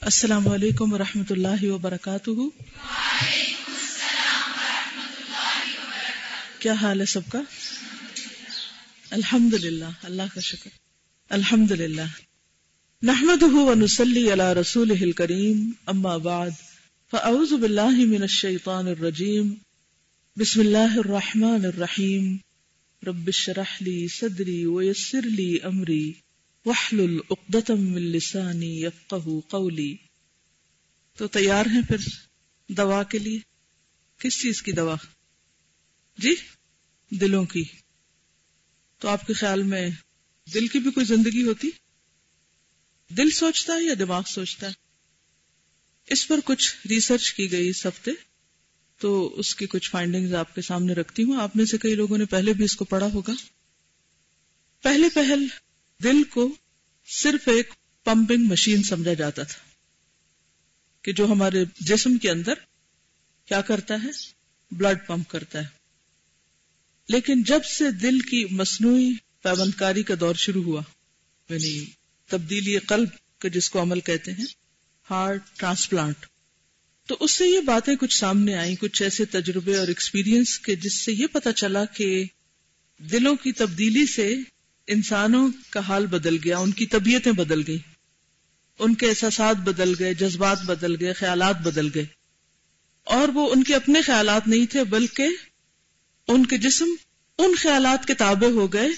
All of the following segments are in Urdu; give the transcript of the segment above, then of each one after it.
السلام علیکم ورحمۃ اللہ وبرکاتہ۔ کیا حال ہے سب کا؟ الحمد للہ اللہ کا شکر۔ الحمد للہ نحمد ونسلی علی رسول کریم اما بعد، فاعوذ باللہ من الشیطان الرجیم۔ بسم اللہ الرحمن الرحیم۔ رب اشرح لی صدری ویسر لی امری۔ وحلل اقدتم من لسانی یفقہ قولی۔ تو تیار ہیں پھر دوا کے لیے؟ کس چیز کی دوا؟ جی دلوں کی۔ تو آپ کے خیال میں دل کی بھی کوئی زندگی ہوتی؟ دل سوچتا ہے یا دماغ سوچتا ہے؟ اس پر کچھ ریسرچ کی گئی اس ہفتے، تو اس کی کچھ فائنڈنگز آپ کے سامنے رکھتی ہوں۔ آپ میں سے کئی لوگوں نے پہلے بھی اس کو پڑھا ہوگا۔ پہلے پہل دل کو صرف ایک پمپنگ مشین سمجھا جاتا تھا کہ جو ہمارے جسم کے اندر کیا کرتا ہے؟ بلڈ پمپ کرتا ہے۔ لیکن جب سے دل کی مصنوعی پیبندکاری کا دور شروع ہوا یعنی تبدیلی قلب کے جس کو عمل کہتے ہیں، ہارٹ ٹرانسپلانٹ، تو اس سے یہ باتیں کچھ سامنے آئیں، کچھ ایسے تجربے اور ایکسپیرینس کے جس سے یہ پتا چلا کہ دلوں کی تبدیلی سے انسانوں کا حال بدل گیا، ان کی طبیعتیں بدل گئی ان کے احساسات بدل گئے، جذبات بدل گئے، خیالات بدل گئے۔ اور وہ ان کے اپنے خیالات نہیں تھے، بلکہ ان کے جسم ان خیالات کے تابع ہو گئے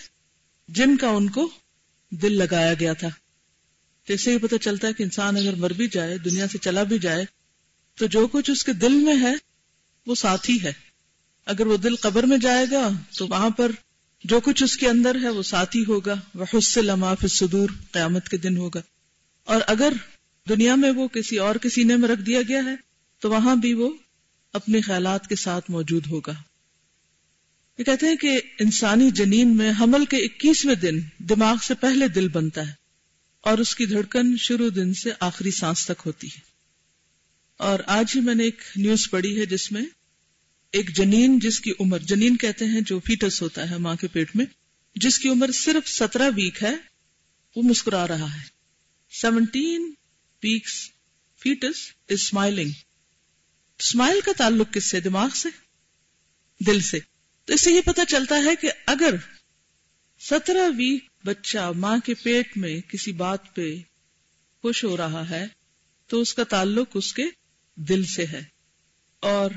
جن کا ان کو دل لگایا گیا تھا۔ تو اس سے یہ پتا چلتا ہے کہ انسان اگر مر بھی جائے، دنیا سے چلا بھی جائے، تو جو کچھ اس کے دل میں ہے، وہ ساتھی ہے۔ اگر وہ دل قبر میں جائے گا، تو وہاں پر جو کچھ اس کے اندر ہے وہ ساتھی ہوگا وہ حس لما صدور قیامت کے دن ہوگا۔ اور اگر دنیا میں وہ کسی اور کے سینے میں رکھ دیا گیا ہے، تو وہاں بھی وہ اپنے خیالات کے ساتھ موجود ہوگا۔ یہ کہتے ہیں کہ انسانی جنین میں حمل کے اکیسویں دن دماغ سے پہلے دل بنتا ہے اور اس کی دھڑکن شروع دن سے آخری سانس تک ہوتی ہے۔ اور آج ہی میں نے ایک نیوز پڑھی ہے جس میں ایک جنین جس کی عمر، جنین کہتے ہیں جو فیٹس ہوتا ہے ماں کے پیٹ میں، جس کی عمر صرف سترہ ویک ہے، وہ مسکرا رہا ہے۔ Seventeen weeks fetus is smiling smile کا تعلق کس سے؟ دماغ سے، دل سے۔ تو اس سے یہ پتا چلتا ہے کہ اگر سترہ ویک بچہ ماں کے پیٹ میں کسی بات پہ خوش ہو رہا ہے، تو اس کا تعلق اس کے دل سے ہے۔ اور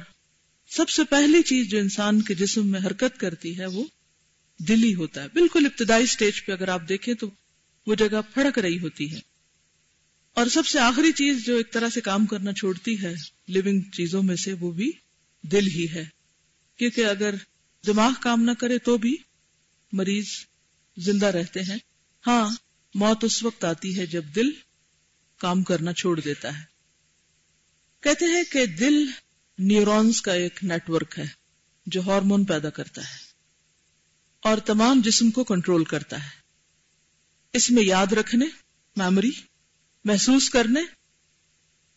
سب سے پہلی چیز جو انسان کے جسم میں حرکت کرتی ہے وہ دلی ہوتا ہے۔ بالکل ابتدائی سٹیج پہ اگر آپ دیکھیں تو وہ جگہ پھڑک رہی ہوتی ہے۔ اور سب سے آخری چیز جو ایک طرح سے کام کرنا چھوڑتی ہے لیونگ چیزوں میں سے وہ بھی دل ہی ہے۔ کیونکہ اگر دماغ کام نہ کرے تو بھی مریض زندہ رہتے ہیں۔ ہاں موت اس وقت آتی ہے جب دل کام کرنا چھوڑ دیتا ہے۔ کہتے ہیں کہ دل نیورونز کا ایک نیٹ ورک ہے جو ہارمون پیدا کرتا ہے اور تمام جسم کو کنٹرول کرتا ہے۔ اس میں یاد رکھنے، میموری، محسوس کرنے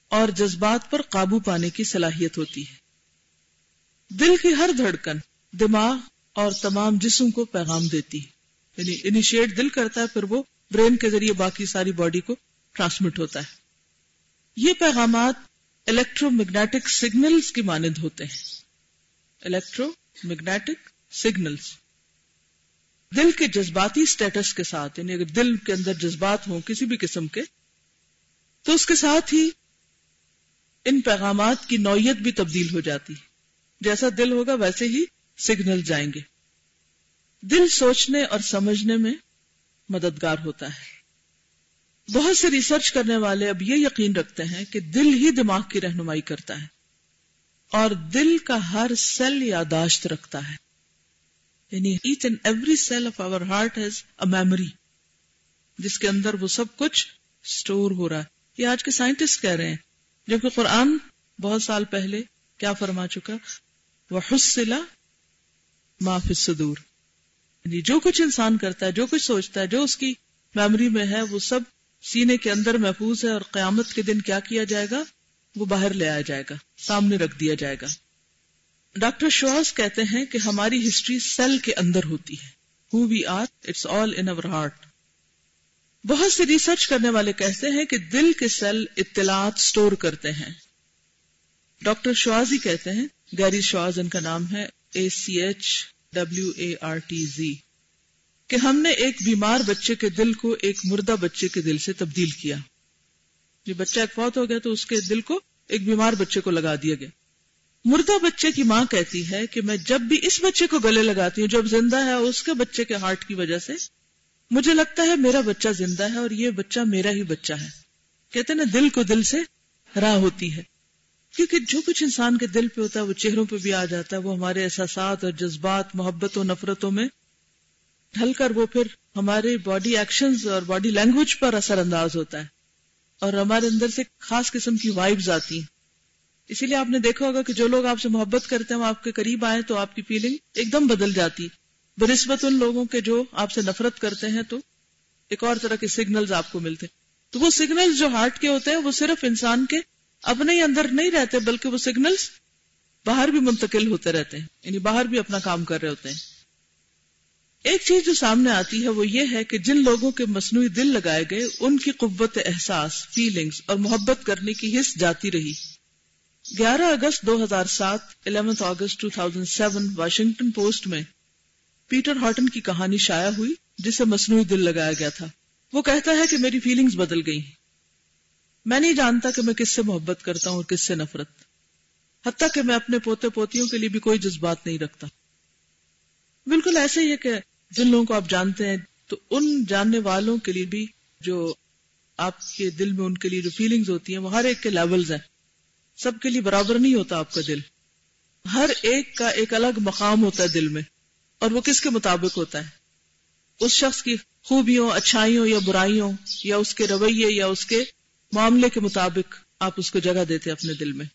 اور جذبات پر قابو پانے کی صلاحیت ہوتی ہے۔ دل کی ہر دھڑکن دماغ اور تمام جسم کو پیغام دیتی ہے۔ یعنی انیشیٹ دل کرتا ہے، پھر وہ برین کے ذریعے باقی ساری باڈی کو ٹرانسمٹ ہوتا ہے۔ یہ پیغامات الیکٹرو میگنیٹک سگنلز کی مانند ہوتے ہیں۔ الیکٹرو میگنیٹک سگنلز دل کے جذباتی سٹیٹس کے ساتھ یعنی اگر دل کے اندر جذبات ہوں کسی بھی قسم کے، تو اس کے ساتھ ہی ان پیغامات کی نوعیت بھی تبدیل ہو جاتی جیسا دل ہوگا، ویسے ہی سگنل جائیں گے۔ دل سوچنے اور سمجھنے میں مددگار ہوتا ہے۔ بہت سے ریسرچ کرنے والے اب یہ یقین رکھتے ہیں کہ دل ہی دماغ کی رہنمائی کرتا ہے اور دل کا ہر سیل یاداشت رکھتا ہے۔ یعنی each and every cell of our heart has a memory جس کے اندر وہ سب کچھ اسٹور ہو رہا ہے۔ یہ آج کے سائنٹسٹ کہہ رہے ہیں۔ جبکہ قرآن بہت سال پہلے کیا فرما چکا؟ وہ حسلا معاف صدور یعنی جو کچھ انسان کرتا ہے، جو کچھ سوچتا ہے، جو اس کی میموری میں ہے، وہ سب سینے کے اندر محفوظ ہے اور قیامت کے دن کیا کیا جائے گا؟ وہ باہر لے آیا جائے گا، سامنے رکھ دیا جائے گا۔ ڈاکٹر شواس کہتے ہیں کہ ہماری ہسٹری سیل کے اندر ہوتی ہے۔ However it's all in over heart بہت سے ریسرچ کرنے والے کہتے ہیں کہ دل کے سیل اطلاعات سٹور کرتے ہیں۔ ڈاکٹر شوازی کہتے ہیں گیری شواز ان کا نام ہے A C H W A R T Z کہ ہم نے ایک بیمار بچے کے دل کو ایک مردہ بچے کے دل سے تبدیل کیا۔ یہ بچہ ایک فوت ہو گیا تو اس کے دل کو ایک بیمار بچے کو لگا دیا گیا۔ مردہ بچے کی ماں کہتی ہے کہ میں جب بھی اس بچے کو گلے لگاتی ہوں جب زندہ ہے، اس کے بچے کے ہارٹ کی وجہ سے مجھے لگتا ہے میرا بچہ زندہ ہے اور یہ بچہ میرا ہی بچہ ہے۔ کہتے نا، دل کو دل سے راہ ہوتی ہے۔ کیونکہ جو کچھ انسان کے دل پہ ہوتا ہے، وہ چہروں پہ بھی آ جاتا ہے، وہ ہمارے احساسات اور جذبات، محبت و نفرتوں میں ڈھل کر وہ پھر ہمارے باڈی ایکشن اور باڈی لینگویج پر اثر انداز ہوتا ہے اور ہمارے اندر سے خاص قسم کی وائبز آتی ہیں۔ اسی لیے آپ نے دیکھا ہوگا کہ جو لوگ آپ سے محبت کرتے ہیں، وہ آپ کے قریب آئے تو آپ کی فیلنگ ایک دم بدل جاتی بنسبت ان لوگوں کے جو آپ سے نفرت کرتے ہیں تو ایک اور طرح کے سگنلز آپ کو ملتے تو وہ سگنلز جو ہارٹ کے ہوتے ہیں، وہ صرف انسان کے اپنے ہی اندر نہیں رہتے، بلکہ وہ سگنلز باہر بھی منتقل ہوتے رہتے ہیں۔ یعنی باہر بھی اپنا کام کر رہے ہوتے ہیں۔ ایک چیز جو سامنے آتی ہے وہ یہ ہے کہ جن لوگوں کے مصنوعی دل لگائے گئے، ان کی قوت احساس فیلنگز اور محبت کرنے کی حص جاتی رہی۔ گیارہ اگست دو ہزار سات، eleventh August two thousand seven Washington Post میں پیٹر ہارٹن کی کہانی شائع ہوئی، جسے مصنوعی دل لگایا گیا تھا۔ وہ کہتا ہے کہ میری فیلنگز بدل گئی میں نہیں جانتا کہ میں کس سے محبت کرتا ہوں اور کس سے نفرت۔ حتیٰ کہ میں اپنے پوتے پوتیوں کے لیے بھی کوئی جذبات نہیں رکھتا۔ بالکل ایسے ہی ہے کہ جن لوگوں کو آپ جانتے ہیں، تو ان جاننے والوں کے لیے بھی جو آپ کے دل میں ان کے لیے جو فیلنگز ہوتی ہیں، وہ ہر ایک کے لیولز ہیں۔ سب کے لیے برابر نہیں ہوتا آپ کا دل۔ ہر ایک کا ایک الگ مقام ہوتا ہے دل میں، اور وہ کس کے مطابق ہوتا ہے؟ اس شخص کی خوبیوں، اچھائیوں یا برائیوں، یا اس کے رویے یا اس کے معاملے کے مطابق آپ اس کو جگہ دیتے اپنے دل میں۔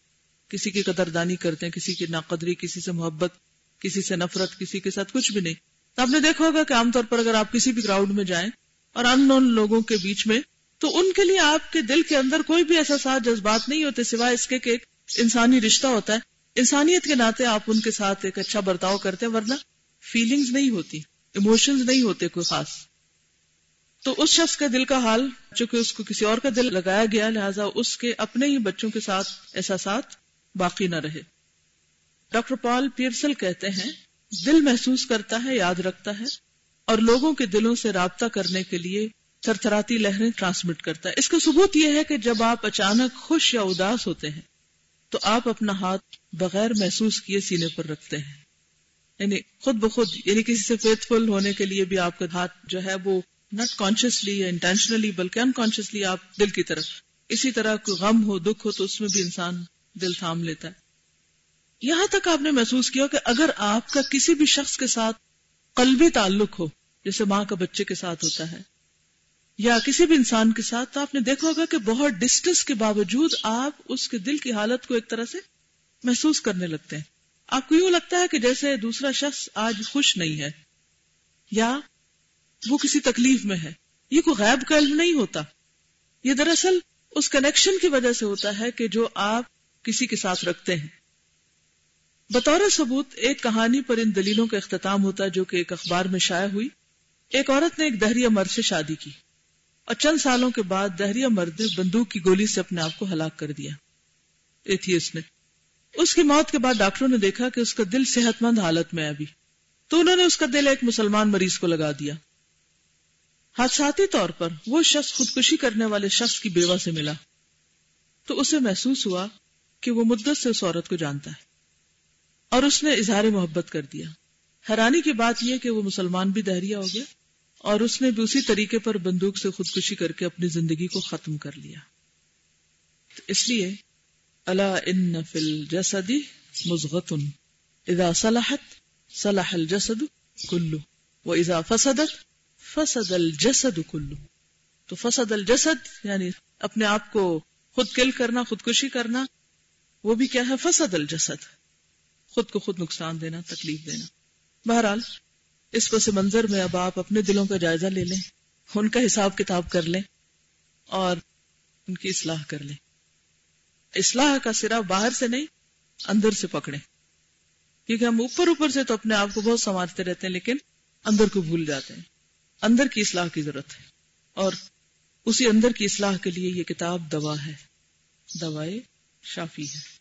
کسی کی قدردانی کرتے ہیں، کسی کی ناقدری، کسی سے محبت، کسی سے نفرت، کسی کے ساتھ کچھ بھی نہیں۔ تو آپ نے دیکھا ہوگا کہ عام طور پر اگر آپ کسی بھی کراؤڈ میں جائیں اور ان نون لوگوں کے بیچ میں، تو ان کے لیے آپ کے دل کے اندر کوئی بھی ایسا ساتھ جذبات نہیں ہوتے سوائے اس کے کہ ایک انسانی رشتہ ہوتا ہے۔ انسانیت کے ناطے آپ ان کے ساتھ ایک اچھا برتاؤ کرتے ہیں، ورنہ فیلنگز نہیں ہوتی ایموشنز نہیں ہوتے کوئی خاص۔ تو اس شخص کا دل کا حال، چونکہ اس کو کسی اور کا دل لگایا گیا، لہٰذا اس کے اپنے ہی بچوں کے ساتھ احساسات باقی نہ رہے۔ ڈاکٹر پال پیئرسل کہتے ہیں دل محسوس کرتا ہے، یاد رکھتا ہے اور لوگوں کے دلوں سے رابطہ کرنے کے لیے تھر تھراتی لہریں ٹرانسمٹ کرتا ہے۔ اس کا ثبوت یہ ہے کہ جب آپ اچانک خوش یا اداس ہوتے ہیں، تو آپ اپنا ہاتھ بغیر محسوس کیے سینے پر رکھتے ہیں۔ یعنی خود بخود یعنی کسی سے فیتھ فل ہونے کے لیے بھی آپ کا ہاتھ جو ہے وہ ناٹ کانشیسلی یا انٹینشنلی بلکہ انکانشیسلی آپ دل کی طرف، اسی طرح کوئی غم ہو، دکھ ہو، تو اس میں بھی انسان دل تھام لیتا ہے۔ یہاں تک آپ نے محسوس کیا کہ اگر آپ کا کسی بھی شخص کے ساتھ قلبی تعلق ہو، جیسے ماں کا بچے کے ساتھ ہوتا ہے، یا کسی بھی انسان کے ساتھ، تو آپ نے دیکھا ہوگا کہ بہت ڈسٹینس کے باوجود آپ اس کے دل کی حالت کو ایک طرح سے محسوس کرنے لگتے ہیں۔ آپ کو یوں لگتا ہے کہ جیسے دوسرا شخص آج خوش نہیں ہے، یا وہ کسی تکلیف میں ہے۔ یہ کوئی غیب کا علم نہیں ہوتا۔ یہ دراصل اس کنیکشن کی وجہ سے ہوتا ہے کہ جو آپ کسی کے ساتھ رکھتے ہیں۔ بطور ثبوت، ایک کہانی پر ان دلیلوں کا اختتام ہوتا ہے جو کہ ایک اخبار میں شائع ہوئی۔ ایک عورت نے ایک دہریہ مرد سے شادی کی۔ اور چند سالوں کے بعد دہریہ مرد نے بندوق کی گولی سے اپنے آپ کو ہلاک کر دیا۔ ایتھیس نے اس کی موت کے بعد ڈاکٹروں نے دیکھا کہ اس کا دل صحت مند حالت میں ابھی۔ تو انہوں نے اس کا دل ایک مسلمان مریض کو لگا دیا۔ حادثاتی طور پر وہ شخص خودکشی کرنے والے شخص کی بیوہ سے ملا۔ تو اسے محسوس ہوا کہ وہ مدت سے اس عورت کو جانتا ہے۔ اور اس نے اظہار محبت کر دیا۔ حیرانی کی بات یہ کہ وہ مسلمان بھی دہریہ ہو گیا اور اس نے بھی اسی طریقے پر بندوق سے خودکشی کر کے اپنی زندگی کو ختم کر لیا۔ تو اس لیے اللہ ان فل جسدی مزغت اذا صلاحت صلاح الجسد کلو وہ اذا فسدت، فسد الجسد کلو تو فسد الجسد یعنی اپنے آپ کو خود کل کرنا، خودکشی کرنا، وہ بھی کیا ہے؟ فسد الجسد۔ خود کو خود نقصان دینا، تکلیف دینا۔ بہرحال، اس پس منظر میں اب آپ اپنے دلوں کا جائزہ لے لیں، ان کا حساب کتاب کر لیں اور ان کی اصلاح کر لیں۔ اصلاح کا سرا باہر سے نہیں، اندر سے پکڑے کیونکہ ہم اوپر اوپر سے تو اپنے آپ کو بہت سنوارتے رہتے ہیں، لیکن اندر کو بھول جاتے ہیں۔ اندر کی اصلاح کی ضرورت ہے۔ اور اسی اندر کی اصلاح کے لیے یہ کتاب دوا ہے۔ دوائے شافی ہے۔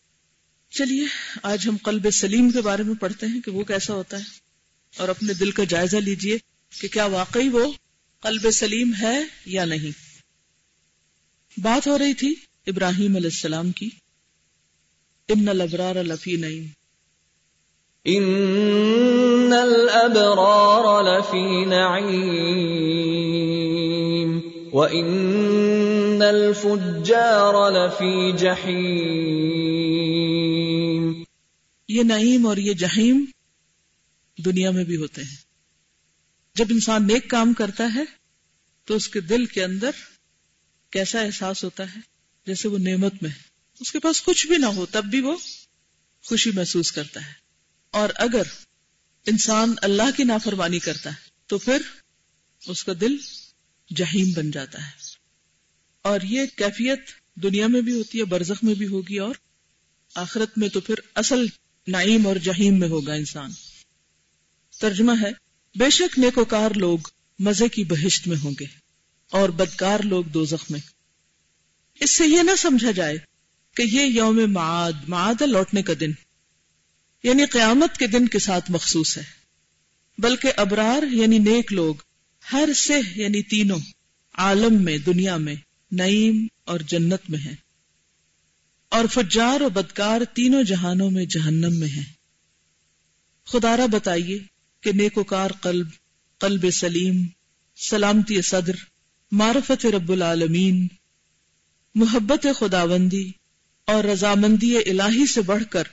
چلیے، آج ہم قلب سلیم کے بارے میں پڑھتے ہیں کہ وہ کیسا ہوتا ہے۔ اور اپنے دل کا جائزہ لیجیے کہ کیا واقعی وہ قلب سلیم ہے یا نہیں۔ بات ہو رہی تھی ابراہیم علیہ السلام کی۔ ان الابرار لفی نعیم۔ ان الابرار لفی نعیم۔ وان الفجار لفی جحیم یہ نعیم اور یہ جہیم دنیا میں بھی ہوتے ہیں۔ جب انسان نیک کام کرتا ہے تو اس کے دل کے اندر کیسا احساس ہوتا ہے؟ جیسے وہ نعمت میں۔ اس کے پاس کچھ بھی نہ ہو، تب بھی وہ خوشی محسوس کرتا ہے۔ اور اگر انسان اللہ کی نافرمانی کرتا ہے تو پھر اس کا دل جہیم بن جاتا ہے۔ اور یہ کیفیت دنیا میں بھی ہوتی ہے، برزخ میں بھی ہوگی اور آخرت میں تو پھر اصل نعیم اور جہیم میں ہوگا انسان۔ ترجمہ ہے، بے شک نیکوکار لوگ مزے کی بہشت میں ہوں گے اور بدکار لوگ دو میں۔ اس سے یہ نہ سمجھا جائے کہ یہ یوم معاد معاد لوٹنے کا دن یعنی قیامت کے دن کے ساتھ مخصوص ہے۔ بلکہ ابرار یعنی نیک لوگ، ہر سے یعنی تینوں عالم میں، دنیا میں نعیم اور جنت میں ہیں۔ اور فجار و بدکار تینوں جہانوں میں جہنم میں ہیں۔ خدارہ بتائیے کہ نیکوکار قلب قلب سلیم، سلامتی صدر، معرفت رب العالمین، محبت خداوندی اور رضامندی الہی سے بڑھ کر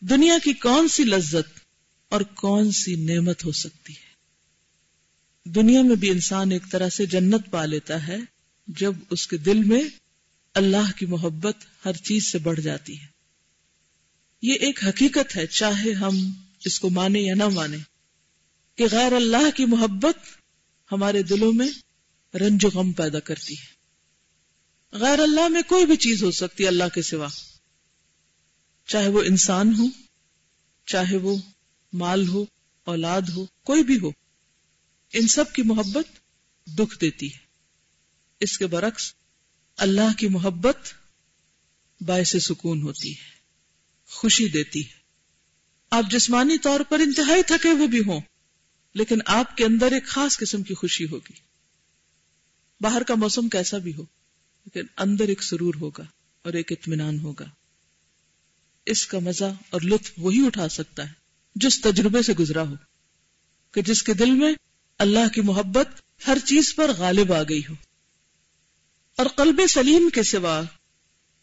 دنیا کی کون سی لذت اور کون سی نعمت ہو سکتی ہے۔ دنیا میں بھی انسان ایک طرح سے جنت پا لیتا ہے جب اس کے دل میں اللہ کی محبت ہر چیز سے بڑھ جاتی ہے۔ یہ ایک حقیقت ہے، چاہے ہم اس کو مانے یا نہ مانے کہ غیر اللہ کی محبت ہمارے دلوں میں رنج و غم پیدا کرتی ہے۔ غیر اللہ میں کوئی بھی چیز ہو سکتی ہے اللہ کے سوا۔ چاہے وہ انسان ہو، چاہے وہ مال ہو، اولاد ہو، کوئی بھی ہو، ان سب کی محبت دکھ دیتی ہے۔ اس کے برعکس اللہ کی محبت باعث سکون ہوتی ہے، خوشی دیتی ہے۔ آپ جسمانی طور پر انتہائی تھکے ہوئے بھی ہوں، لیکن آپ کے اندر ایک خاص قسم کی خوشی ہوگی۔ باہر کا موسم کیسا بھی ہو، لیکن اندر ایک سرور ہوگا اور ایک اطمینان ہوگا۔ اس کا مزہ اور لطف وہی اٹھا سکتا ہے جس تجربے سے گزرا ہو، کہ جس کے دل میں اللہ کی محبت ہر چیز پر غالب آ گئی ہو۔ اور قلب سلیم کے سوا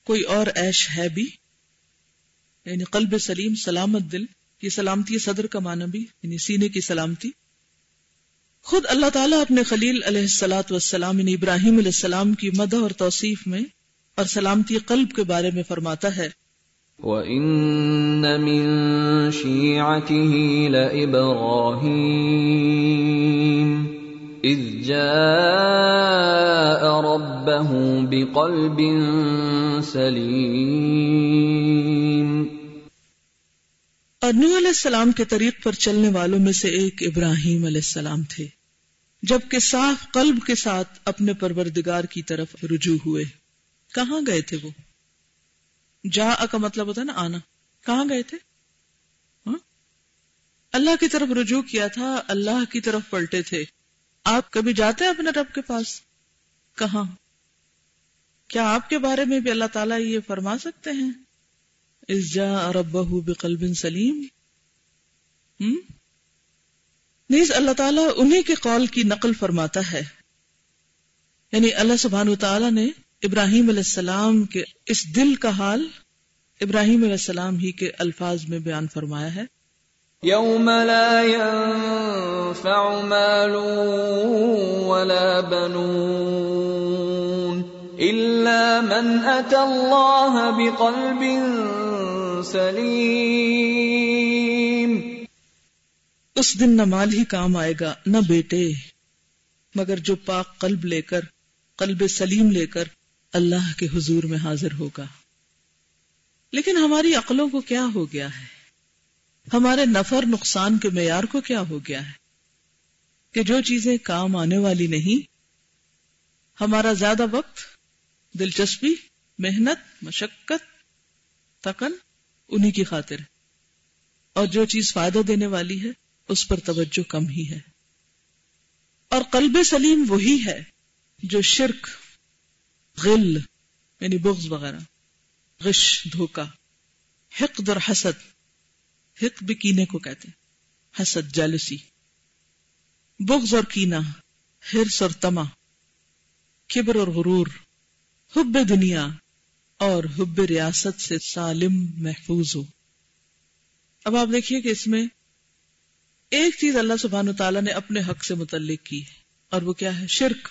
کوئی اور عیش ہے بھی؟ یعنی قلب سلیم سلامت دل، یہ سلامتی صدر کا معنی بھی یعنی سینے کی سلامتی؟ خود اللہ تعالیٰ اپنے خلیل علیہ السلاۃ والسلام یعنی ابراہیم علیہ السلام کی مدح اور توصیف میں اور سلامتی قلب کے بارے میں فرماتا ہے۔ وَإِنَّ مِن شِيعَتِهِ لَإِبْرَاهِيمَ۔ اذ جاء ربه بقلب سلیم اور نو علیہ السلام کے طریق پر چلنے والوں میں سے ایک ابراہیم علیہ السلام تھے، جبکہ صاف قلب کے ساتھ اپنے پروردگار کی طرف رجوع ہوئے۔ کہاں گئے تھے وہ؟ جا کا مطلب ہوتا ہے نا آنا۔ کہاں گئے تھے؟ ہاں؟ اللہ کی طرف رجوع کیا تھا، اللہ کی طرف پلٹے تھے۔ آپ کبھی جاتے ہیں اپنے رب کے پاس؟ کہاں؟ کیا آپ کے بارے میں بھی اللہ تعالیٰ یہ فرما سکتے ہیں؟ اس جا رب بقلب سلیم۔ نیز اللہ تعالیٰ انہیں کے قول کی نقل فرماتا ہے۔ یعنی اللہ سبحان تعالیٰ نے ابراہیم علیہ السلام کے اس دل کا حال ابراہیم علیہ السلام ہی کے الفاظ میں بیان فرمایا ہے۔ يوم لا ينفع مال ولا بنون إلا من أتى الله بقلب سليم اس دن نہ مال ہی کام آئے گا، نہ بیٹے۔ مگر جو پاک قلب لے کر، قلب سلیم لے کر اللہ کے حضور میں حاضر ہوگا۔ لیکن ہماری عقلوں کو کیا ہو گیا ہے؟ ہمارے نفر نقصان کے معیار کو کیا ہو گیا ہے؟ کہ جو چیزیں کام آنے والی نہیں، ہمارا زیادہ وقت، دلچسپی، محنت، مشقت، تکن، انہی کی خاطر ہے۔ اور جو چیز فائدہ دینے والی ہے، اس پر توجہ کم ہی ہے۔ اور قلب سلیم وہی ہے جو شرک، غل یعنی بغض وغیرہ، غش دھوکا حقد اور حسد حق بھی کینے کو کہتے ہیں۔ حسد، جالسی، بغض اور کینا ہرس اور تما کبر اور غرور، حب دنیا اور حب ریاست سے سالم محفوظ ہو۔ اب آپ دیکھیے کہ اس میں ایک چیز اللہ سبحانہ تعالیٰ نے اپنے حق سے متعلق کی ہے، اور وہ کیا ہے؟ شرک۔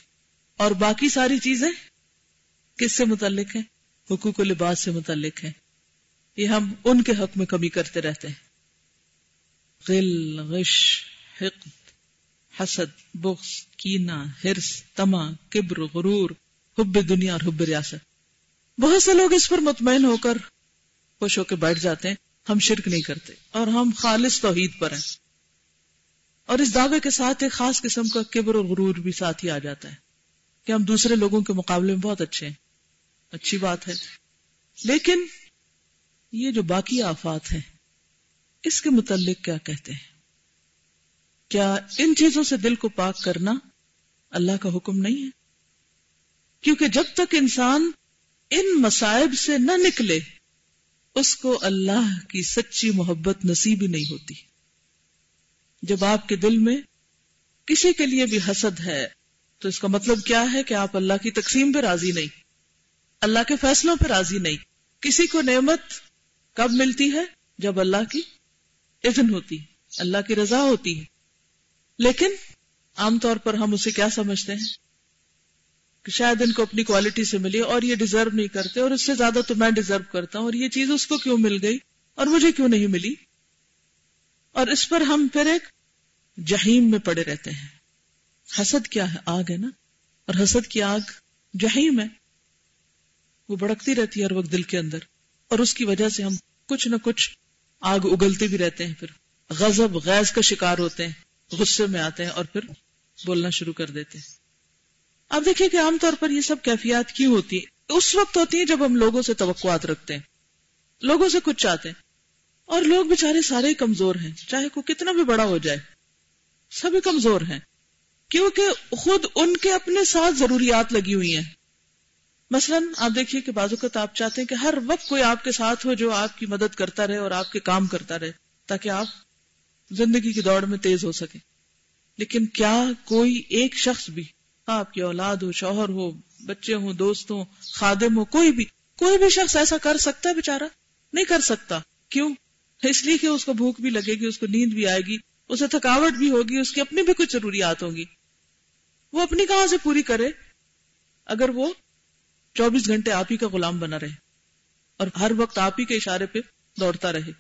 اور باقی ساری چیزیں کس سے متعلق ہیں؟ حقوق و لباس سے متعلق ہیں۔ یہ ہم ان کے حق میں کمی کرتے رہتے ہیں۔ غل، غش، حقد، حسد، بغض کینا ہرس تما کبر، غرور، حب دنیا اور حب ریاست۔ بہت سے لوگ اس پر مطمئن ہو کر خوش ہو کے بیٹھ جاتے ہیں۔ ہم شرک نہیں کرتے اور ہم خالص توحید پر ہیں۔ اور اس دعوے کے ساتھ ایک خاص قسم کا کبر اور غرور بھی ساتھ ہی آ جاتا ہے کہ ہم دوسرے لوگوں کے مقابلے میں بہت اچھے ہیں۔ اچھی بات ہے۔ لیکن یہ جو باقی آفات ہیں اس کے متعلق کیا کہتے ہیں؟ کیا ان چیزوں سے دل کو پاک کرنا اللہ کا حکم نہیں ہے؟ کیونکہ جب تک انسان ان مسائب سے نہ نکلے، اس کو اللہ کی سچی محبت نصیب ہی نہیں ہوتی۔ جب آپ کے دل میں کسی کے لیے بھی حسد ہے، تو اس کا مطلب کیا ہے کہ آپ اللہ کی تقسیم پہ راضی نہیں؟ اللہ کے فیصلوں پہ راضی نہیں۔ کسی کو نعمت کب ملتی ہے؟ جب اللہ کی اذن ہوتی اللہ کی رضا ہوتی ہے۔ لیکن عام طور پر ہم اسے کیا سمجھتے ہیں؟ کہ شاید ان کو اپنی کوالٹی سے ملی اور یہ ڈیزرو نہیں کرتے اور اس سے زیادہ تو میں ڈیزرو کرتا ہوں اور یہ چیز اس کو کیوں مل گئی اور مجھے کیوں نہیں ملی؟ اور اس پر ہم پھر ایک جہیم میں پڑے رہتے ہیں۔ حسد کیا ہے؟ آگ ہے نا؟ اور حسد کی آگ جہیم ہے۔ وہ بڑکتی رہتی ہے ہر وقت دل کے اندر اور اس کی وجہ سے ہم کچھ نہ کچھ آگ اگلتے بھی رہتے ہیں پھر۔ غضب، غیظ کا شکار ہوتے ہیں۔ غصے میں آتے ہیں اور پھر بولنا شروع کر دیتے ہیں۔ اب دیکھیے کہ عام طور پر یہ سب کیفیات کیوں ہوتی ہیں؟ اس وقت ہوتی ہیں جب ہم لوگوں سے توقعات رکھتے ہیں۔ لوگوں سے کچھ چاہتے ہیں۔ اور لوگ بےچارے سارے کمزور ہیں۔ چاہے کوئی کتنا بھی بڑا ہو جائے۔ سبھی کمزور ہیں۔ کیونکہ خود ان کے اپنے ساتھ ضروریات لگی ہوئی ہیں۔ مثلا آپ دیکھیے کہ بازو کا آپ چاہتے ہیں کہ ہر وقت کوئی آپ کے ساتھ ہو جو آپ کی مدد کرتا رہے اور آپ کے کام کرتا رہے تاکہ آپ زندگی کی دوڑ میں تیز ہو سکے لیکن کیا کوئی ایک شخص بھی، آپ کی اولاد ہو، شوہر ہو، بچے ہوں، دوست ہوں، خادم ہو، کوئی بھی کوئی بھی شخص ایسا کر سکتا ہے بےچارا نہیں کر سکتا۔ کیوں؟ اس لیے کہ اس کو بھوک بھی لگے گی، اس کو نیند بھی آئے گی، اسے تھکاوٹ بھی ہوگی، اس کی اپنی بھی کچھ ضروریات ہوں گی۔ وہ اپنی کہاں سے پوری کرے؟ اگر وہ چوبیس گھنٹے آپ ہی کا غلام بنا رہے اور ہر وقت آپ ہی کے اشارے پہ دوڑتا رہے۔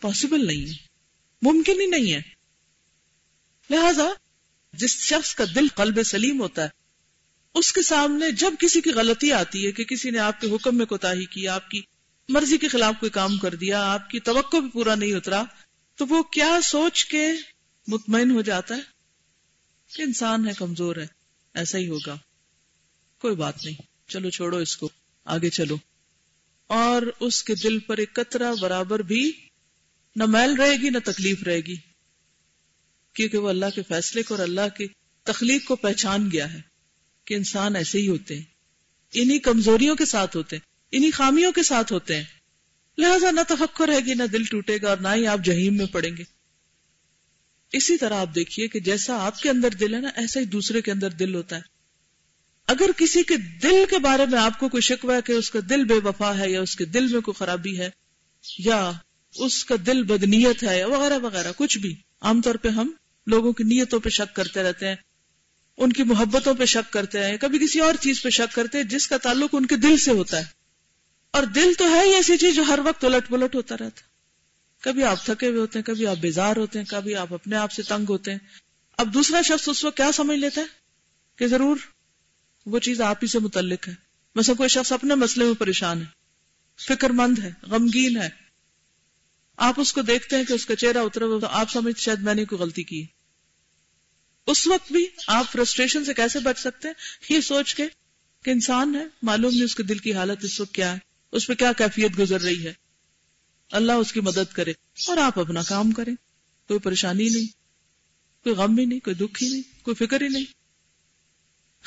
پاسبل نہیں ہے۔ ممکن ہی نہیں ہے۔ لہذا جس شخص کا دل قلب سلیم ہوتا ہے، اس کے سامنے جب کسی کی غلطی آتی ہے کہ کسی نے آپ کے حکم میں کوتا کی، آپ کی مرضی کے خلاف کوئی کام کر دیا، آپ کی توقع بھی پورا نہیں اترا، تو وہ کیا سوچ کے مطمئن ہو جاتا ہے؟ کہ انسان ہے، کمزور ہے، ایسا ہی ہوگا۔ کوئی بات نہیں۔ چلو چھوڑو اس کو، آگے چلو۔ اور اس کے دل پر ایک قطرہ برابر بھی نہ میل رہے گی نہ تکلیف رہے گی، کیونکہ وہ اللہ کے فیصلے کو اور اللہ کی تخلیق کو پہچان گیا ہے کہ انسان ایسے ہی ہوتے ہیں۔ انہی کمزوریوں کے ساتھ ہوتے ہیں، انہی خامیوں کے ساتھ ہوتے ہیں۔ لہذا نہ تفکر رہے گی، نہ دل ٹوٹے گا اور نہ ہی آپ جہیم میں پڑیں گے۔ اسی طرح آپ دیکھیے کہ جیسا آپ کے اندر دل ہے نا، ایسا ہی دوسرے کے اندر دل ہوتا ہے۔ اگر کسی کے دل کے بارے میں آپ کو کوئی شکوہ ہے کہ اس کا دل بے وفا ہے یا اس کے دل میں کوئی خرابی ہے یا اس کا دل بدنیت ہے وغیرہ وغیرہ، کچھ بھی، عام طور پہ ہم لوگوں کی نیتوں پہ شک کرتے رہتے ہیں، ان کی محبتوں پہ شک کرتے ہیں، کبھی کسی اور چیز پہ شک کرتے ہیں جس کا تعلق ان کے دل سے ہوتا ہے۔ اور دل تو ہے ہی ایسی چیز جو ہر وقت الٹ پلٹ ہوتا رہتا۔ کبھی آپ تھکے ہوئے ہوتے ہیں، کبھی آپ بیزار ہوتے ہیں، کبھی آپ اپنے آپ سے تنگ ہوتے ہیں۔ اب دوسرا شخص اس وقت کیا سمجھ لیتا ہے؟ کہ ضرور وہ چیز آپ ہی سے متعلق ہے۔ مثلا کوئی شخص اپنے مسئلے میں پریشان ہے۔ فکر مند ہے، غمگین ہے۔ آپ اس کو دیکھتے ہیں کہ اس کا چہرہ اترا ہوا تو آپ سمجھ شاید میں نے کوئی غلطی کی۔ اس وقت بھی آپ فرسٹریشن سے کیسے بچ سکتے ہیں؟ یہ سوچ کے کہ انسان ہے، معلوم نہیں اس کے دل کی حالت اس وقت کیا ہے، اس پہ کیا کیفیت گزر رہی ہے۔ اللہ اس کی مدد کرے اور آپ اپنا کام کریں۔ کوئی پریشانی نہیں، کوئی غم بھی نہیں، کوئی دکھ ہی نہیں، کوئی فکر ہی نہیں۔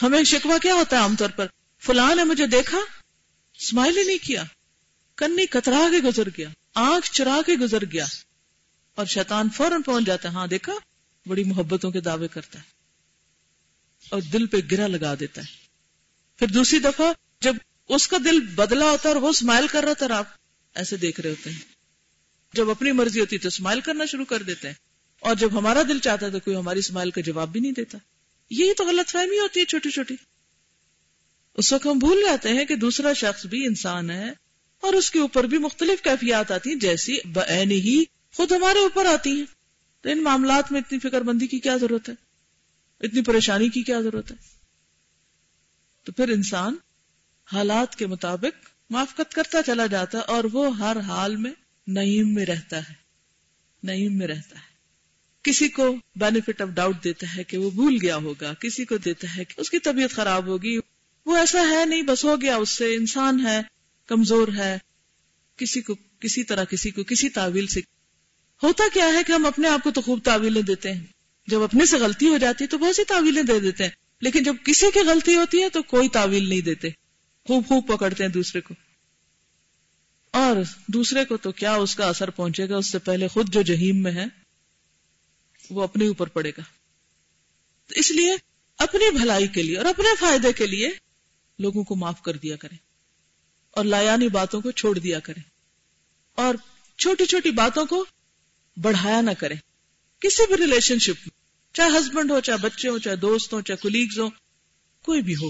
ہمیں شکوا کیا ہوتا ہے عام طور پر؟ فلاں نے مجھے دیکھا اسمائل ہی نہیں کیا۔ کنی کترا کے گزر گیا، آنکھ چرا کے گزر گیا۔ اور شیطان فوراً پہنچ جاتا ہے۔ ہاں دیکھا، بڑی محبتوں کے دعوے کرتا ہے۔ اور دل پہ گرا لگا دیتا ہے۔ پھر دوسری دفعہ جب اس کا دل بدلا ہوتا ہے اور وہ اسمائل کر رہا تھا آپ ایسے دیکھ رہے ہوتے ہیں۔ جب اپنی مرضی ہوتی تو اسمائل کرنا شروع کر دیتے ہیں۔ اور جب ہمارا دل چاہتا ہے تو کوئی ہماری اسمائل کا جواب بھی نہیں دیتا۔ یہی تو غلط فہمی ہوتی ہے چھوٹی چھوٹی۔ اس وقت ہم بھول جاتے ہیں کہ دوسرا شخص بھی انسان ہے اور اس کے اوپر بھی مختلف کیفیات آتی ہیں، جیسی بین ہی خود ہمارے اوپر آتی ہیں۔ تو ان معاملات میں اتنی فکر بندی کی کیا ضرورت ہے؟ اتنی پریشانی کی کیا ضرورت ہے؟ تو پھر انسان حالات کے مطابق معافقت کرتا چلا جاتا اور وہ ہر حال میں نعیم میں رہتا ہے۔ نعیم میں رہتا ہے۔ کسی کو بینیفٹ آف ڈاؤٹ دیتا ہے کہ وہ بھول گیا ہوگا، کسی کو دیتا ہے کہ اس کی طبیعت خراب ہوگی۔ وہ ایسا ہے نہیں، بس ہو گیا، اس سے انسان ہے، کمزور ہے۔ کسی کو، کسی طرح کسی کو، کسی تعویل سے۔ ہوتا کیا ہے کہ ہم اپنے آپ کو تو خوب تعویلیں دیتے ہیں۔ جب اپنے سے غلطی ہو جاتی ہے تو بہت سی تعویلیں دے دیتے ہیں۔ لیکن جب کسی کی غلطی ہوتی ہے تو کوئی تعویل نہیں دیتے۔ خوب خوب پکڑتے ہیں دوسرے کو۔ اور دوسرے کو تو کیا اس کا اثر پہنچے گا؟ اس سے پہلے خود جو جہیم میں ہے وہ اپنے اوپر پڑے گا۔ اس لیے اپنی بھلائی کے لیے اور اپنے فائدے کے لیے لوگوں کو معاف کر دیا کریں اور لایانی باتوں کو چھوڑ دیا کریں اور چھوٹی چھوٹی باتوں کو بڑھایا نہ کریں۔ کسی بھی ریلیشن شپ میں، چاہے ہسبینڈ ہو، چاہے بچے ہو چاہے دوست ہو چاہے کولیگز ہو کوئی بھی ہو۔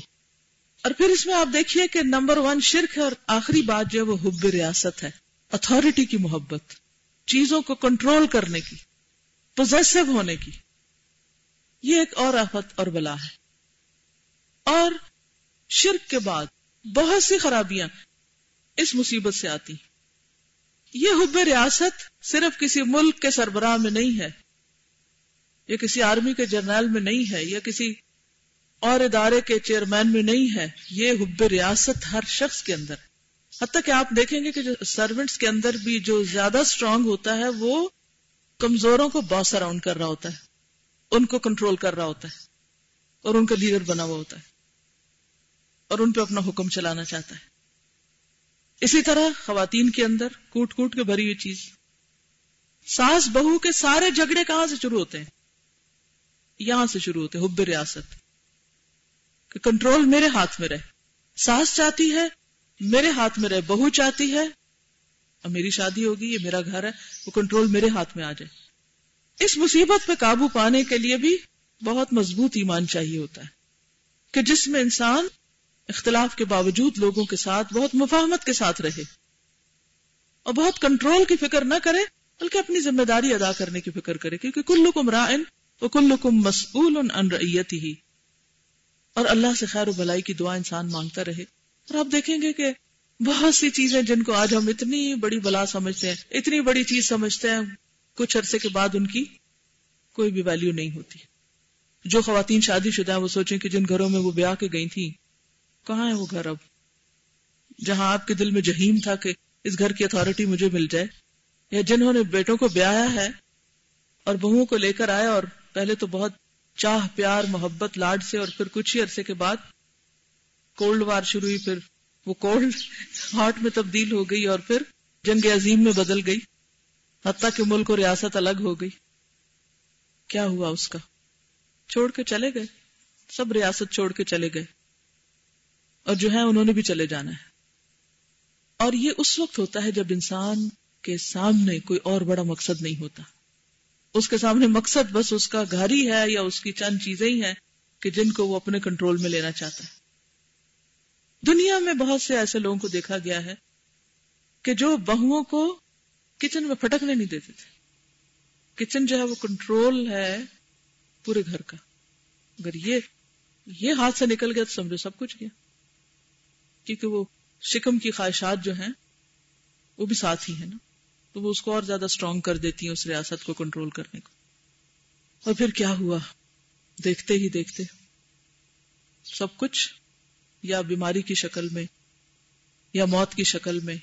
اور پھر اس میں آپ دیکھیے کہ نمبر ون شرک ہے اور آخری بات جو ہے وہ حب ریاست ہے اتارٹی کی محبت، چیزوں کو کنٹرول کرنے کی۔ پوزیسو ہونے کی۔ یہ ایک اور آفت اور بلا ہے۔ اور شرک کے بعد بہت سی خرابیاں اس مصیبت سے آتی یہ حب ریاست صرف کسی ملک کے سربراہ میں نہیں ہے، یا کسی آرمی کے جرنیل میں نہیں ہے، یا کسی اور ادارے کے چیئرمین میں نہیں ہے۔ یہ حب ریاست ہر شخص کے اندر۔ حتیٰ کہ آپ دیکھیں گے کہ جو سروینٹس کے اندر بھی جو زیادہ اسٹرانگ ہوتا ہے، وہ کمزوروں کو باس اراؤنڈ کر رہا ہوتا ہے۔ ان کو کنٹرول کر رہا ہوتا ہے۔ اور ان کا لیڈر بنا ہوا ہوتا ہے۔ اور ان پہ اپنا حکم چلانا چاہتا ہے۔ اسی طرح خواتین کے اندر کوٹ کوٹ کے بھری ہوئی چیز۔ ساس بہو کے سارے جھگڑے کہاں سے شروع ہوتے ہیں؟ یہاں سے شروع ہوتے حب ریاست۔ کہ کنٹرول میرے ہاتھ میں رہے۔ ساس چاہتی ہے، میرے ہاتھ میں رہے۔ بہو چاہتی ہے اب میری شادی ہوگی، یہ میرا گھر ہے، وہ کنٹرول میرے ہاتھ میں آ جائے۔ اس مصیبت پہ قابو پانے کے لیے بھی بہت مضبوط ایمان چاہیے ہوتا ہے کہ جس میں انسان اختلاف کے باوجود لوگوں کے ساتھ، بہت مفاہمت کے ساتھ رہے اور بہت کنٹرول کی فکر نہ کرے، بلکہ اپنی ذمہ داری ادا کرنے کی فکر کرے، کیونکہ کلو کم رائن وہ کلو کم مسول ہی اور اللہ سے خیر و بلائی کی دعا انسان مانگتا رہے۔ اور آپ دیکھیں گے کہ بہت سی چیزیں جن کو آج ہم اتنی بڑی بلا سمجھتے ہیں، اتنی بڑی چیز سمجھتے ہیں، کچھ عرصے کے بعد ان کی کوئی بھی ویلیو نہیں ہوتی۔ جو خواتین شادی شدہ ہیں، وہ سوچیں کہ جن گھروں میں وہ بیاہ کے گئی تھی کہاں ہے وہ گھر اب؟ جہاں آپ کے دل میں جہیم تھا کہ اس گھر کی اتارٹی مجھے مل جائے۔ یا جنہوں نے بیٹوں کو بیایا ہے اور بہو کو لے کر آئے اور پہلے تو بہت چاہ، پیار، محبت، لاڈ سے اور پھر کچھ ہی عرصے کے بعد کولڈ وار شروع ہوئی، پھر وہ کولڈ ہارٹ میں تبدیل ہو گئی اور پھر جنگ عظیم میں بدل گئی۔ حتیٰ کہ ملک اور ریاست الگ ہو گئی۔ کیا ہوا اس کا؟ چھوڑ کے چلے گئے۔ سب ریاست چھوڑ کے چلے گئے۔ اور جو ہے انہوں نے بھی چلے جانا ہے۔ اور یہ اس وقت ہوتا ہے جب انسان کے سامنے کوئی اور بڑا مقصد نہیں ہوتا۔ اس کے سامنے مقصد بس اس کا گھر ہی ہے یا اس کی چند چیزیں ہی ہیں کہ جن کو وہ اپنے کنٹرول میں لینا چاہتا ہے۔ دنیا میں بہت سے ایسے لوگوں کو دیکھا گیا ہے کہ جو بہوؤں کو کچن میں پھٹکنے نہیں دیتے تھے۔ کچن جو ہے وہ کنٹرول ہے پورے گھر کا۔ اگر یہ یہ ہاتھ سے نکل گیا تو سمجھو سب کچھ گیا۔ کیونکہ وہ شکم کی خواہشات جو ہیں، وہ بھی ساتھ ہی ہیں نا۔ تو وہ اس کو اور زیادہ اسٹرانگ کر دیتی ہیں اس ریاست کو کنٹرول کرنے کو۔ اور پھر کیا ہوا؟ دیکھتے ہی دیکھتے۔ سب کچھ یا بیماری کی شکل میں، یا موت کی شکل میں،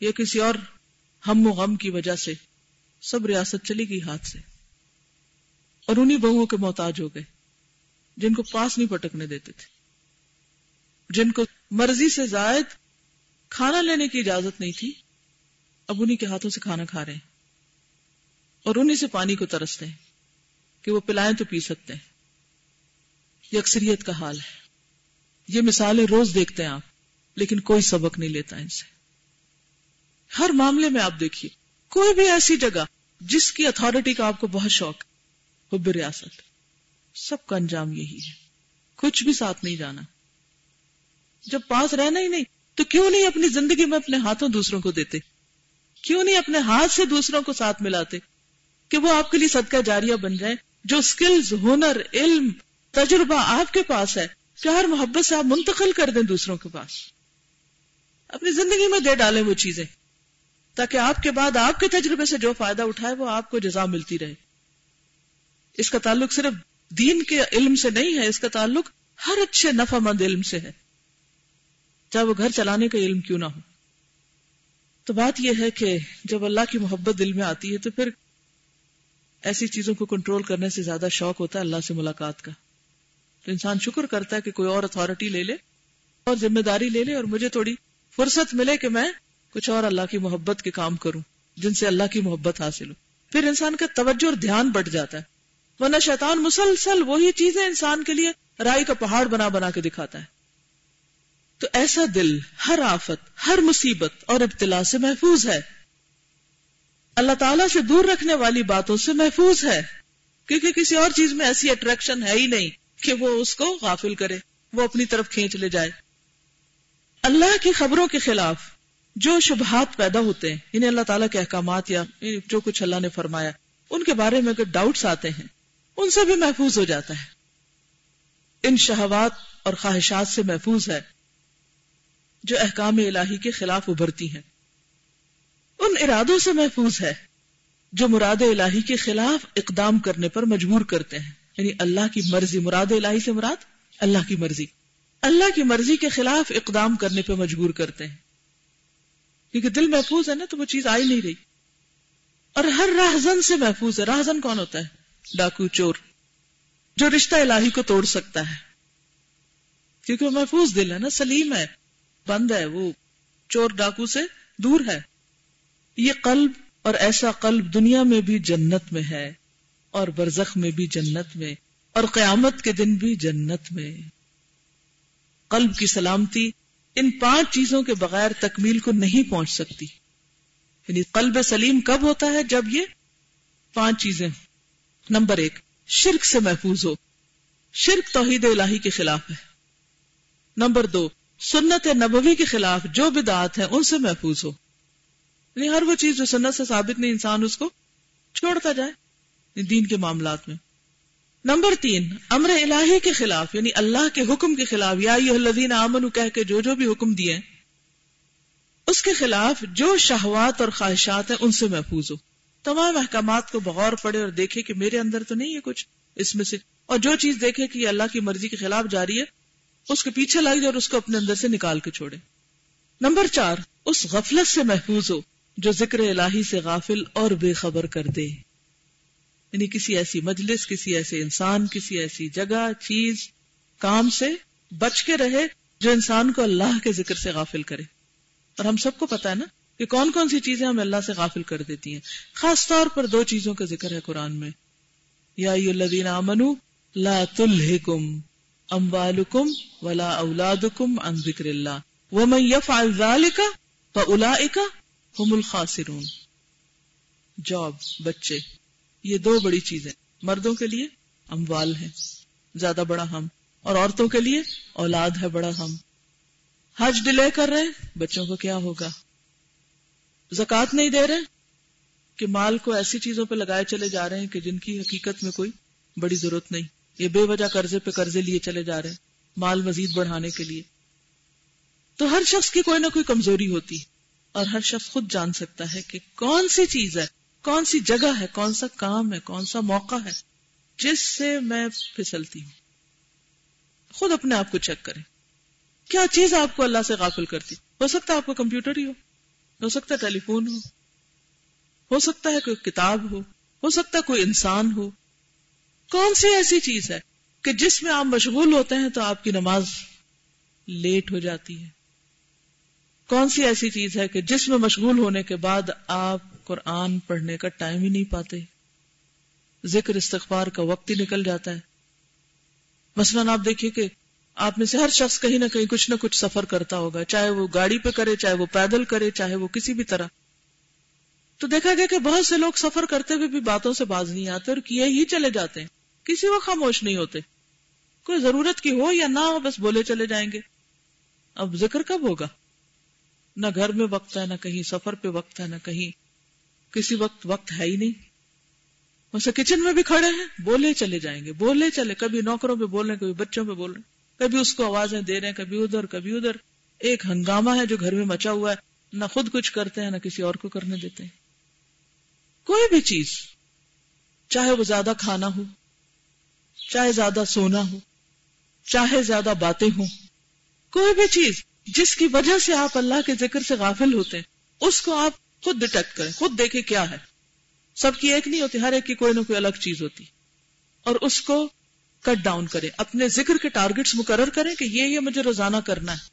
یا کسی اور ہم و غم کی وجہ سے سب ریاست چلی گئی ہاتھ سے۔ اور انہی بہوؤں کے محتاج ہو گئے، جن کو پاس نہیں پٹکنے دیتے تھے، جن کو مرضی سے زائد کھانا لینے کی اجازت نہیں تھی، اب انہی کے ہاتھوں سے کھانا کھا رہے ہیں۔ اور انہی سے پانی کو ترستے ہیں کہ وہ پلائیں تو پی سکتے ہیں۔ یہ اکثریت کا حال ہے۔ یہ مثالیں روز دیکھتے ہیں آپ، لیکن کوئی سبق نہیں لیتا ان سے۔ ہر معاملے میں آپ دیکھیے، کوئی بھی ایسی جگہ جس کی اتارٹی کا آپ کو بہت شوق حب ریاست۔ سب کا انجام یہی ہے۔ کچھ بھی ساتھ نہیں جانا۔ جب پاس رہنا ہی نہیں، تو کیوں نہیں اپنی زندگی میں اپنے ہاتھوں دوسروں کو دیتے؟ کیوں نہیں اپنے ہاتھ سے دوسروں کو ساتھ ملاتے کہ وہ آپ کے لیے صدقہ جاریہ بن جائے جو سکلز ہنر، علم، تجربہ آپ کے پاس ہے پیار محبت سے آپ منتقل کر دیں دوسروں کے پاس۔ اپنی زندگی میں دے ڈالیں وہ چیزیں۔ تاکہ آپ کے بعد آپ کے تجربے سے جو فائدہ اٹھائے وہ آپ کو جزا ملتی رہے۔ اس کا تعلق صرف دین کے علم سے نہیں ہے، اس کا تعلق ہر اچھے نفع مند علم سے ہے۔ چاہے وہ گھر چلانے کا علم کیوں نہ ہو۔ تو بات یہ ہے کہ جب اللہ کی محبت دل میں آتی ہے تو پھر ایسی چیزوں کو کنٹرول کرنے سے زیادہ شوق ہوتا ہے اللہ سے ملاقات کا۔ تو انسان شکر کرتا ہے کہ کوئی اور اتارٹی لے لے، اور ذمہ داری لے لے، اور مجھے تھوڑی فرصت ملے کہ میں کچھ اور اللہ کی محبت کے کام کروں، جن سے اللہ کی محبت حاصل ہو۔ پھر انسان کا توجہ اور دھیان بڑھ جاتا ہے۔ ورنہ شیطان مسلسل وہی چیزیں انسان کے لیے رائی کا پہاڑ بنا بنا کے دکھاتا ہے۔ تو ایسا دل، ہر آفت، ہر مصیبت اور ابتلا سے محفوظ ہے۔ اللہ تعالیٰ سے دور رکھنے والی باتوں سے محفوظ ہے۔ کیونکہ کسی اور چیز میں ایسی اٹریکشن ہے ہی نہیں۔ کہ وہ اس کو غافل کرے، وہ اپنی طرف کھینچ لے جائے۔ اللہ کی خبروں کے خلاف جو شبہات پیدا ہوتے ہیں انہیں اللہ تعالیٰ کے احکامات یا جو کچھ اللہ نے فرمایا، ان کے بارے میں اگر ڈاؤٹس آتے ہیں، ان سے بھی محفوظ ہو جاتا ہے۔ ان شہوات اور خواہشات سے محفوظ ہے جو احکام الہی کے خلاف ابھرتی ہیں۔ ان ارادوں سے محفوظ ہے جو مراد الہی کے خلاف اقدام کرنے پر مجبور کرتے ہیں۔ یعنی اللہ کی مرضی مراد الہی سے مراد اللہ کی مرضی۔ اللہ کی مرضی کے خلاف اقدام کرنے پہ مجبور کرتے ہیں۔ کیونکہ دل محفوظ ہے نا تو وہ چیز آئی نہیں رہی۔ اور ہر راہزن سے محفوظ ہے۔ راہزن کون ہوتا ہے؟ ڈاکو چور۔ جو رشتہ الہی کو توڑ سکتا ہے۔ کیونکہ وہ محفوظ دل ہے نا، سلیم ہے، بند ہے، وہ چور ڈاکو سے دور ہے۔ یہ قلب اور ایسا قلب دنیا میں بھی جنت میں ہے۔ اور برزخ میں بھی جنت میں اور قیامت کے دن بھی جنت میں۔ قلب کی سلامتی ان پانچ چیزوں کے بغیر تکمیل کو نہیں پہنچ سکتی۔ یعنی قلب سلیم کب ہوتا ہے؟ جب یہ پانچ چیزیں۔ نمبر ایک، شرک سے محفوظ ہو۔ شرک توحید الہی کے خلاف ہے۔ نمبر دو، سنت نبوی کے خلاف جو بدعات ہیں ان سے محفوظ ہو۔ یعنی ہر وہ چیز جو سنت سے ثابت نہیں، انسان اس کو چھوڑتا جائے۔ دین کے معاملات میں۔ نمبر تین، امر الہی کے خلاف یعنی اللہ کے حکم کے خلاف، یا الذین آمنوا، کہہ کے جو جو بھی حکم دیے اس کے خلاف جو شہوات اور خواہشات ہیں، ان سے محفوظ ہو۔ تمام احکامات کو بغور پڑے اور دیکھے کہ میرے اندر تو نہیں ہے کچھ اس میں سے۔ اور جو چیز دیکھے کہ یہ اللہ کی مرضی کے خلاف جاری ہے، اس کے پیچھے لگ جائے اور اس کو اپنے اندر سے نکال کے چھوڑے۔ نمبر چار، اس غفلت سے محفوظ ہو جو ذکر الہی سے غافل اور بے خبر کر دے۔ یعنی کسی ایسی مجلس، کسی ایسے انسان، کسی ایسی جگہ، چیز، کام سے بچ کے رہے جو انسان کو اللہ کے ذکر سے غافل کرے۔ اور ہم سب کو پتا ہے نا کہ کون کون سی چیزیں ہمیں اللہ سے غافل کر دیتی ہیں۔ خاص طور پر دو چیزوں کا ذکر ہے قرآن میں۔ یا الذین آمنوا لا تلہکم اموالکم ولا اولادکم عن ذکر اللہ۔ ومن یفعل ذالک فاولئک ہم الخاسرون۔ جاب بچے۔ یہ دو بڑی چیزیں، مردوں کے لیے اموال ہیں، زیادہ بڑا ہم، اور عورتوں کے لیے اولاد ہے بڑا ہم۔ حج ڈیلے کر رہے بچوں کو کیا ہوگا؟ زکات نہیں دے رہے کہ مال کو ایسی چیزوں پہ لگائے چلے جا رہے ہیں کہ جن کی حقیقت میں کوئی بڑی ضرورت نہیں۔ یہ بے وجہ قرضے پہ قرضے لیے چلے جا رہے ہیں، مال مزید بڑھانے کے لیے۔ تو ہر شخص کی کوئی نہ کوئی کمزوری ہوتی اور ہر شخص خود جان سکتا ہے کہ کون سی چیز ہے کون سی جگہ ہے، کون سا کام ہے، کون سا موقع ہے، جس سے میں پھسلتی ہوں۔ خود اپنے آپ کو چیک کریں۔ کیا چیز آپ کو اللہ سے غافل کرتی؟ ہو سکتا ہے آپ کو کمپیوٹر ہی ہو ہو سکتا ہے ٹیلی فون ہو ہو سکتا ہے کوئی کتاب ہو ہو سکتا ہے کوئی انسان ہو۔ کون سی ایسی چیز ہے کہ جس میں آپ مشغول ہوتے ہیں تو آپ کی نماز لیٹ ہو جاتی ہے؟ کون سی ایسی چیز ہے کہ جس میں مشغول ہونے کے بعد آپ قرآن پڑھنے کا ٹائم ہی نہیں پاتے۔ ذکر استغفار کا وقت ہی نکل جاتا ہے۔ مثلاً آپ دیکھیے کہ آپ میں سے ہر شخص کہیں نہ کہیں کچھ نہ کچھ سفر کرتا ہوگا، چاہے وہ گاڑی پہ کرے، چاہے وہ پیدل کرے، چاہے وہ کسی بھی طرح۔ تو دیکھا گیا کہ بہت سے لوگ سفر کرتے ہوئے بھی باتوں سے باز نہیں آتے اور کیے ہی چلے جاتے ہیں۔ کسی وہ خاموش نہیں ہوتے۔ کوئی ضرورت کی ہو یا نہ ہو، بس بولے چلے جائیں گے۔ اب ذکر کب ہوگا؟ نہ گھر میں وقت ہے، نہ کہیں سفر پہ وقت ہے، نہ کہیں کسی وقت وقت ہے ہی نہیں۔ ویسے کچن میں بھی کھڑے ہیں، بولے چلے جائیں گے، بولے چلے۔ کبھی نوکروں پہ بول رہے ہیں، کبھی بچوں پہ بول رہے ہیں۔ کبھی اس کو آوازیں دے رہے ہیں، کبھی ادھر کبھی ادھر۔ ایک ہنگامہ ہے جو گھر میں مچا ہوا ہے۔ نہ خود کچھ کرتے ہیں، نہ کسی اور کو کرنے دیتے ہیں۔ کوئی بھی چیز، چاہے وہ زیادہ کھانا ہو، چاہے زیادہ سونا ہو، چاہے زیادہ باتیں ہوں۔ کوئی بھی چیز، جس کی وجہ سے آپ اللہ کے ذکر سے غافل ہوتے ہیں، اس کو آپ خود ڈیٹیکٹ کریں خود دیکھیں کیا ہے۔ سب کی ایک نہیں ہوتی ہر ایک کی کوئی نہ کوئی الگ چیز ہوتی۔ اور اس کو کٹ ڈاؤن کریں اپنے ذکر کے ٹارگٹس مقرر کریں کہ یہ یہ مجھے روزانہ کرنا ہے۔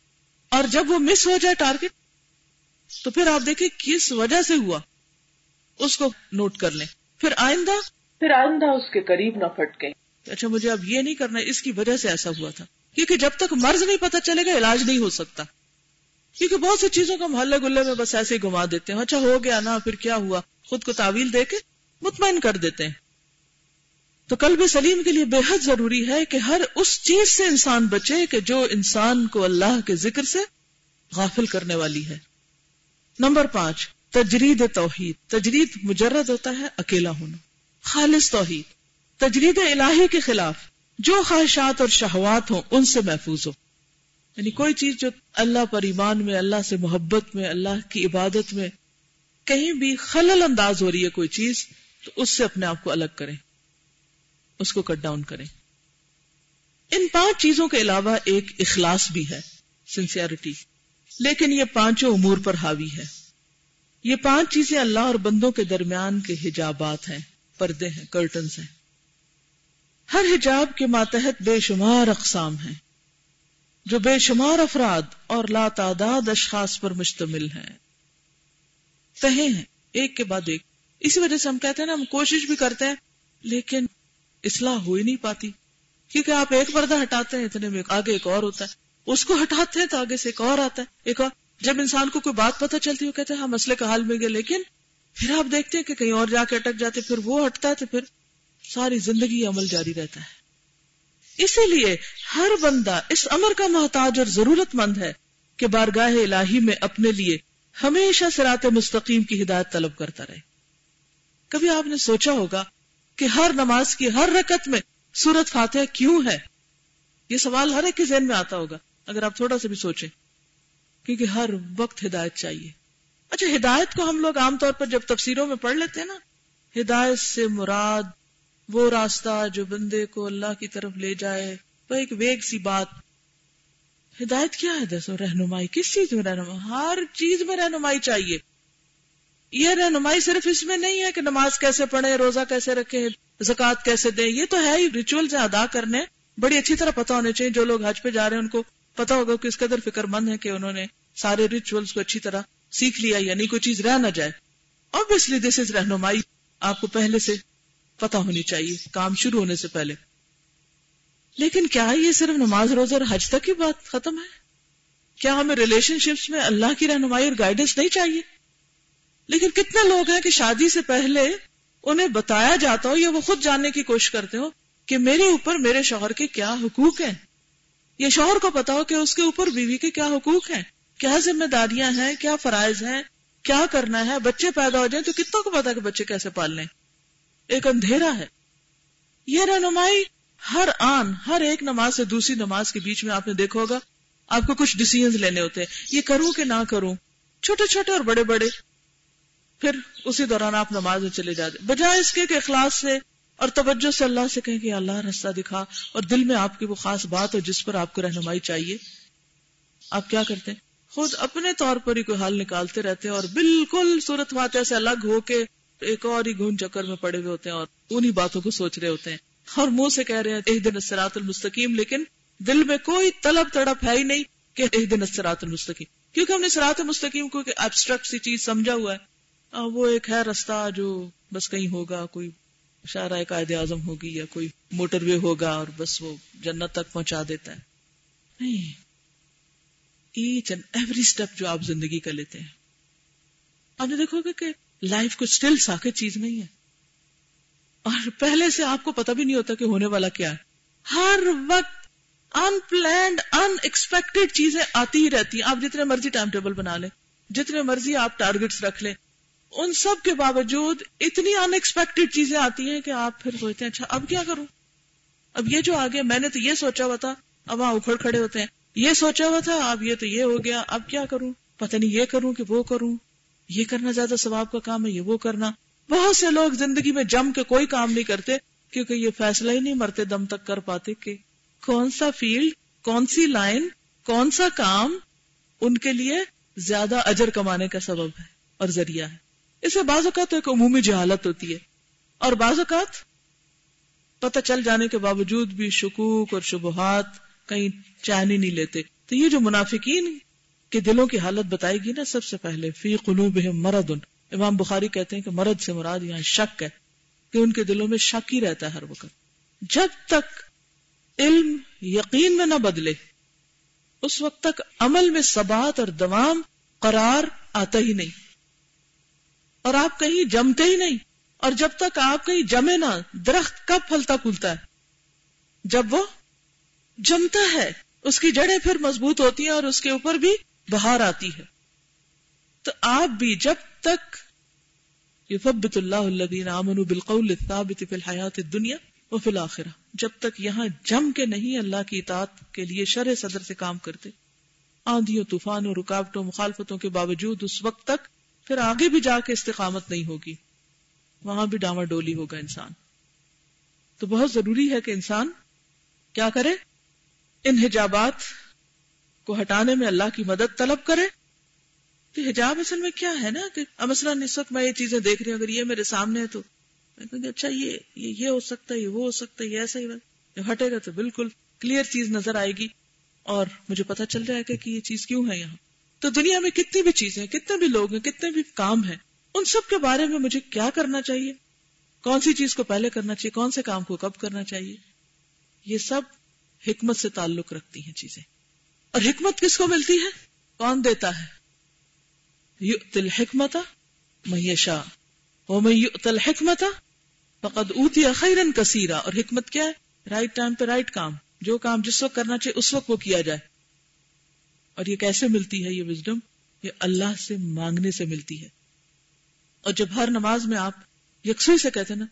اور جب وہ مس ہو جائے ٹارگٹ تو پھر آپ دیکھیں کس وجہ سے ہوا۔ اس کو نوٹ کر لیں۔ پھر آئندہ پھر آئندہ اس کے قریب نہ پھٹکے اچھا مجھے اب یہ نہیں کرنا اس کی وجہ سے ایسا ہوا تھا۔ کیونکہ جب تک مرض نہیں پتا چلے گا علاج نہیں ہو سکتا۔ کیونکہ بہت سی چیزوں کو ہم ہلے گلے میں بس ایسے ہی گھما دیتے ہیں۔ اچھا ہو گیا نا، پھر کیا ہوا؟ خود کو تعویل دے کے مطمئن کر دیتے ہیں۔ تو قلب سلیم کے لیے بے حد ضروری ہے کہ ہر اس چیز سے انسان بچے کہ جو انسان کو اللہ کے ذکر سے غافل کرنے والی ہے۔ نمبر پانچ، تجرید توحید۔ تجرید مجرد ہوتا ہے اکیلا ہونا۔ خالص توحید۔ تجرید الہی کے خلاف جو خواہشات اور شہوات ہوں، ان سے محفوظ ہو۔ یعنی کوئی چیز جو اللہ پر ایمان میں، اللہ سے محبت میں، اللہ کی عبادت میں کہیں بھی خلل انداز ہو رہی ہے کوئی چیز، تو اس سے اپنے آپ کو الگ کریں۔ اس کو کٹ ڈاؤن کریں۔ ان پانچ چیزوں کے علاوہ ایک اخلاص بھی ہے سنسیئرٹی لیکن یہ پانچوں امور پر حاوی ہے۔ یہ پانچ چیزیں اللہ اور بندوں کے درمیان کے حجابات ہیں، پردے ہیں کرٹنز ہیں۔ ہر حجاب کے ماتحت بے شمار اقسام ہیں۔ جو بے شمار افراد اور لا تعداد اشخاص پر مشتمل ہیں۔ تہیں ہیں، ایک کے بعد ایک۔ اسی وجہ سے ہم کہتے ہیں نا، ہم کوشش بھی کرتے ہیں، لیکن اصلاح ہو ہی نہیں پاتی۔ کیونکہ آپ ایک پردہ ہٹاتے ہیں، اتنے میں آگے ایک اور ہوتا ہے۔ اس کو ہٹاتے ہیں تو آگے سے ایک اور آتا ہے۔ ایک اور۔ جب انسان کو کوئی بات پتہ چلتی ہے، وہ کہتے ہیں ہاں مسئلے کا حال مل گیا، لیکن پھر آپ دیکھتے ہیں کہ کہیں اور جا کے اٹک جاتے پھر وہ ہٹتا ہے تو پھر ساری زندگی عمل جاری رہتا ہے۔ اسی لیے ہر بندہ اس امر کا محتاج اور ضرورت مند ہے کہ بارگاہ الہی میں اپنے لیے ہمیشہ سرات مستقیم کی ہدایت طلب کرتا رہے۔ کبھی آپ نے سوچا ہوگا کہ ہر نماز کی ہر رکت میں سورت فاتح کیوں ہے؟ یہ سوال ہر ایک کے ذہن میں آتا ہوگا، اگر آپ تھوڑا سا بھی سوچیں۔ کیونکہ ہر وقت ہدایت چاہیے۔ اچھا ہدایت کو ہم لوگ عام طور پر جب تفسیروں میں پڑھ لیتے ہیں نا، ہدایت سے مراد وہ راستہ جو بندے کو اللہ کی طرف لے جائے، وہ ایک ویگ سی بات۔ ہدایت کیا ہے دسو رہنمائی؟ کس چیز میں رہنمائی؟ ہر چیز میں رہنمائی چاہیے۔ یہ رہنمائی صرف اس میں نہیں ہے کہ نماز کیسے پڑھے روزہ کیسے رکھے زکات کیسے دیں۔ یہ تو ہے ہی ادا کرنے۔ بڑی اچھی طرح پتا ہونے چاہیے۔ جو لوگ حج پہ جا رہے ہیں، ان کو پتا ہوگا کہ اس قدر فکر مند ہے کہ انہوں نے سارے ریچولس کو اچھی طرح سیکھ لیا یعنی کوئی چیز رہ نہ جائے۔ اوبیسلی دس از رہنمائی۔ آپ کو پہلے سے پتا ہونی چاہیے، کام شروع ہونے سے پہلے۔ لیکن کیا یہ صرف نماز روزہ اور حج تک کی بات ختم ہے؟ کیا ہمیں ریلیشن شپس میں اللہ کی رہنمائی اور گائیڈنس نہیں چاہیے؟ لیکن کتنے لوگ ہیں کہ شادی سے پہلے انہیں بتایا جاتا ہو یا وہ خود جاننے کی کوشش کرتے ہو کہ میرے اوپر میرے شوہر کے کیا حقوق ہیں؟ یہ شوہر کو پتا ہو کہ اس کے اوپر بیوی کے کیا حقوق ہیں؟ کیا ذمہ داریاں ہیں؟ کیا فرائض ہیں؟ کیا کرنا ہے؟ بچے پیدا ہو جائیں تو کتوں کو پتا کہ بچے کیسے پالنے ایک اندھیرا ہے۔ یہ رہنمائی ہر آن، ہر ایک نماز سے دوسری نماز کے بیچ میں آپ نے دیکھا ہوگا۔ آپ کو کچھ ڈیسیزن لینے ہوتے ہیں۔ یہ کروں کہ نہ کروں۔ چھوٹے چھوٹے اور بڑے بڑے۔ پھر اسی دوران آپ نماز میں چلے جاتے بجائے اس کے کہ اخلاص سے اور توجہ سے اللہ سے کہیں کہ اللہ رستہ دکھا اور دل میں آپ کی وہ خاص بات ہو جس پر آپ کو رہنمائی چاہیے۔ آپ کیا کرتے ہیں؟ خود اپنے طور پر ہی کوئی حال نکالتے رہتے ہیں اور بالکل صورت واقعہ سے الگ ہو کے ایک اور ہی گون چکر میں پڑے ہوئے ہوتے ہیں اور انہی باتوں کو سوچ رہے ہوتے ہیں۔ اور منہ سے کہہ رہے ہیں ایک دن اسرات المستقیم، لیکن دل میں کوئی طلب تڑپ ہے ہی نہیں کہ ایک دن اسرات المستقیم۔ کیونکہ ہم نے سرات مستقیم کو ایبسٹریکٹ سی چیز سمجھا ہوا ہے۔ وہ ایک ہے رستہ جو بس کہیں ہوگا، کوئی شارہ قائد اعظم ہوگی یا کوئی موٹر وے ہوگا اور بس وہ جنت تک پہنچا دیتا ہے۔ نہیں ایچ اینڈ ایوری اسٹیپ جو آپ زندگی کا لیتے ہیں۔ آپ نے دیکھو گے کہ لائف کو اسٹل ساکت چیز نہیں ہے۔ اور پہلے سے آپ کو پتا بھی نہیں ہوتا کہ ہونے والا کیا ہے۔ ہر وقت ان پلانڈ ان ایکسپیکٹڈ چیزیں آتی ہی رہتی ہیں۔ آپ جتنے مرضی ٹائم ٹیبل بنا لیں، جتنے مرضی آپ ٹارگیٹس رکھ لیں، ان سب کے باوجود اتنی ان ایکسپیکٹڈ چیزیں آتی ہیں کہ آپ پھر سوچتے ہیں اچھا اب کیا کروں؟ اب یہ جو آگے میں نے تو یہ سوچا ہوا تھا، اب وہاں اکھڑ کھڑے ہوتے ہیں۔ یہ سوچا ہوا تھا، اب یہ تو یہ ہو گیا، اب کیا کروں؟ پتہ نہیں یہ کروں کہ وہ کروں۔ یہ کرنا زیادہ ثواب کا کام ہے، یہ وہ کرنا۔ بہت سے لوگ زندگی میں جم کے کوئی کام نہیں کرتے، کیونکہ یہ فیصلہ ہی نہیں مرتے دم تک کر پاتے کہ کون سا فیلڈ، کون سی لائن، کون سا کام ان کے لیے زیادہ اجر کمانے کا سبب ہے اور ذریعہ ہے۔ اسے بعض اوقات ایک عمومی جہالت ہوتی ہے اور بعض اوقات پتہ چل جانے کے باوجود بھی شکوک اور شبہات کہیں چین ہی نہیں لیتے۔ تو یہ جو منافقین کے دلوں کی حالت بتائے گی نا سب سے پہلے۔ فی قلوب مرد امام بخاری کہتے ہیں کہ مرد سے مراد یہاں شک ہے کہ ان کے دلوں میں شک ہی رہتا ہے ہر وقت۔ جب تک علم یقین میں نہ بدلے، اس وقت تک عمل میں سبات اور دوام قرار آتا ہی نہیں۔ اور آپ کہیں جمتے ہی نہیں۔ اور جب تک آپ کہیں جمے نہ، درخت کب پھلتا پھولتا ہے؟ جب وہ جمتا ہے، اس کی جڑیں پھر مضبوط ہوتی ہیں اور اس کے اوپر بھی بہار آتی ہے۔ تو آپ بھی جب تک یثبت اللہ الذین آمنوا بالقول الثابت فی الحیات الدنیا و فی الاخرہ، جب تک یہاں جم کے نہیں اللہ کی اطاعت کے لیے شر صدر سے کام کرتے آندھیوں طوفانوں، رکاوٹوں، مخالفتوں کے باوجود اس وقت تک پھر آگے بھی جا کے استقامت نہیں ہوگی۔ وہاں بھی ڈاما ڈولی ہوگا انسان۔ تو بہت ضروری ہے کہ انسان کیا کرے؟ ان حجابات کو ہٹانے میں اللہ کی مدد طلب کرے۔ کہ حجاب اصل میں کیا ہے نا کہ مثلاً اس وقت میں یہ چیزیں دیکھ رہی ہوں، اگر یہ میرے سامنے ہے تو میں کہوں گی اچھا یہ یہ ہو سکتا ہے، یہ وہ ہو سکتا ہے، یہ ایسا ہی ہٹے گا تو بالکل کلیئر چیز نظر آئے گی۔ اور مجھے پتا چل جائے گا کہ یہ چیز کیوں ہے یہاں۔ تو دنیا میں کتنی بھی چیزیں کتنے بھی لوگ ہیں، کتنے بھی کام ہیں، ان سب کے بارے میں مجھے کیا کرنا چاہیے؟ کون سی چیز کو پہلے کرنا چاہیے؟ کون سے کام کو کب کرنا چاہیے؟ یہ سب حکمت سے تعلق رکھتی ہیں چیزیں۔ اور حکمت کس کو ملتی ہے؟ کون دیتا ہے؟ تل حکمت میشا وہ میں تل حکمت فقد اوتی خیرن کثیرا۔ اور حکمت کیا ہے؟ رائٹ ٹائم پہ رائٹ کام۔ جو کام جس وقت کرنا چاہیے اس وقت وہ کیا جائے۔ اور یہ کیسے ملتی ہے یہ وزڈم یہ اللہ سے مانگنے سے ملتی ہے۔ اور جب ہر نماز میں آپ یکسوئی سے کہتے ہیں نا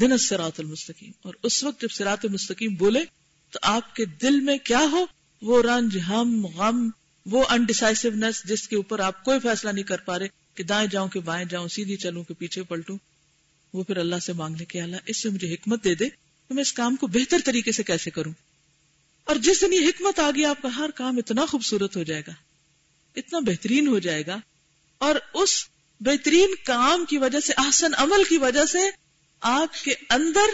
دن سرات المستقیم۔ اور اس وقت جب سرات المستقیم بولے، تو آپ کے دل میں کیا ہو؟ وہ رنج، ہم، غم، وہ انڈیسائسونیس جس کے اوپر آپ کوئی فیصلہ نہیں کر پا رہے کہ دائیں جاؤں کہ بائیں جاؤں، سیدھی چلوں کہ پیچھے پلٹوں، وہ پھر اللہ سے مانگ لے کہ اللہ، اس سے مجھے حکمت دے دے تو میں اس کام کو بہتر طریقے سے کیسے کروں۔ اور جس دن یہ حکمت آ گئی، آپ کا ہر کام اتنا خوبصورت ہو جائے گا، اتنا بہترین ہو جائے گا۔ اور اس بہترین کام کی وجہ سے آسن عمل کی وجہ سے آپ کے اندر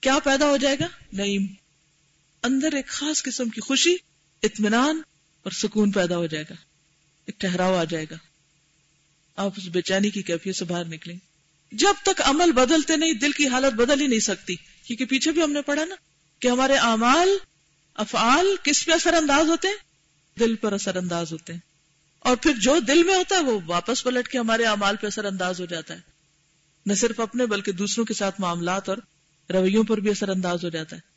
کیا پیدا ہو جائے گا؟ نعیم۔ اندر ایک خاص قسم کی خوشی، اطمینان اور سکون پیدا ہو جائے گا۔ ایک ٹہراؤ آ جائے گا۔ آپ اس بے چینی کی کیفیت سے باہر نکلیں۔ جب تک عمل بدلتے نہیں، دل کی حالت بدل ہی نہیں سکتی۔ کیونکہ پیچھے بھی ہم نے پڑھا نا کہ ہمارے اعمال، افعال کس پہ اثر انداز ہوتے ہیں؟ دل پر اثر انداز ہوتے ہیں۔ اور پھر جو دل میں ہوتا ہے، وہ واپس پلٹ کے ہمارے اعمال پہ اثر انداز ہو جاتا ہے۔ نہ صرف اپنے، بلکہ دوسروں کے ساتھ معاملات اور رویوں پر بھی اثر انداز ہو جاتا ہے۔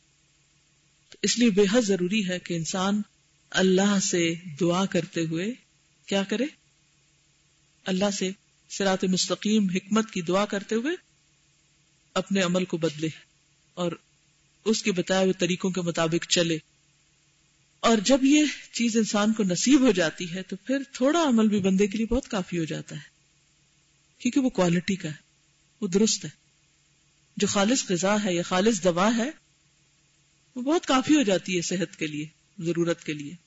اس لیے بے حد ضروری ہے کہ انسان اللہ سے دعا کرتے ہوئے کیا کرے؟ اللہ سے سرات مستقیم حکمت کی دعا کرتے ہوئے اپنے عمل کو بدلے اور اس کے بتائے ہوئے طریقوں کے مطابق چلے۔ اور جب یہ چیز انسان کو نصیب ہو جاتی ہے تو پھر تھوڑا عمل بھی بندے کے لیے بہت کافی ہو جاتا ہے۔ کیونکہ وہ کوالٹی کا ہے، وہ درست ہے۔ جو خالص غذا ہے یا خالص دوا ہے وہ بہت کافی ہو جاتی ہے صحت کے لیے ضرورت کے لیے۔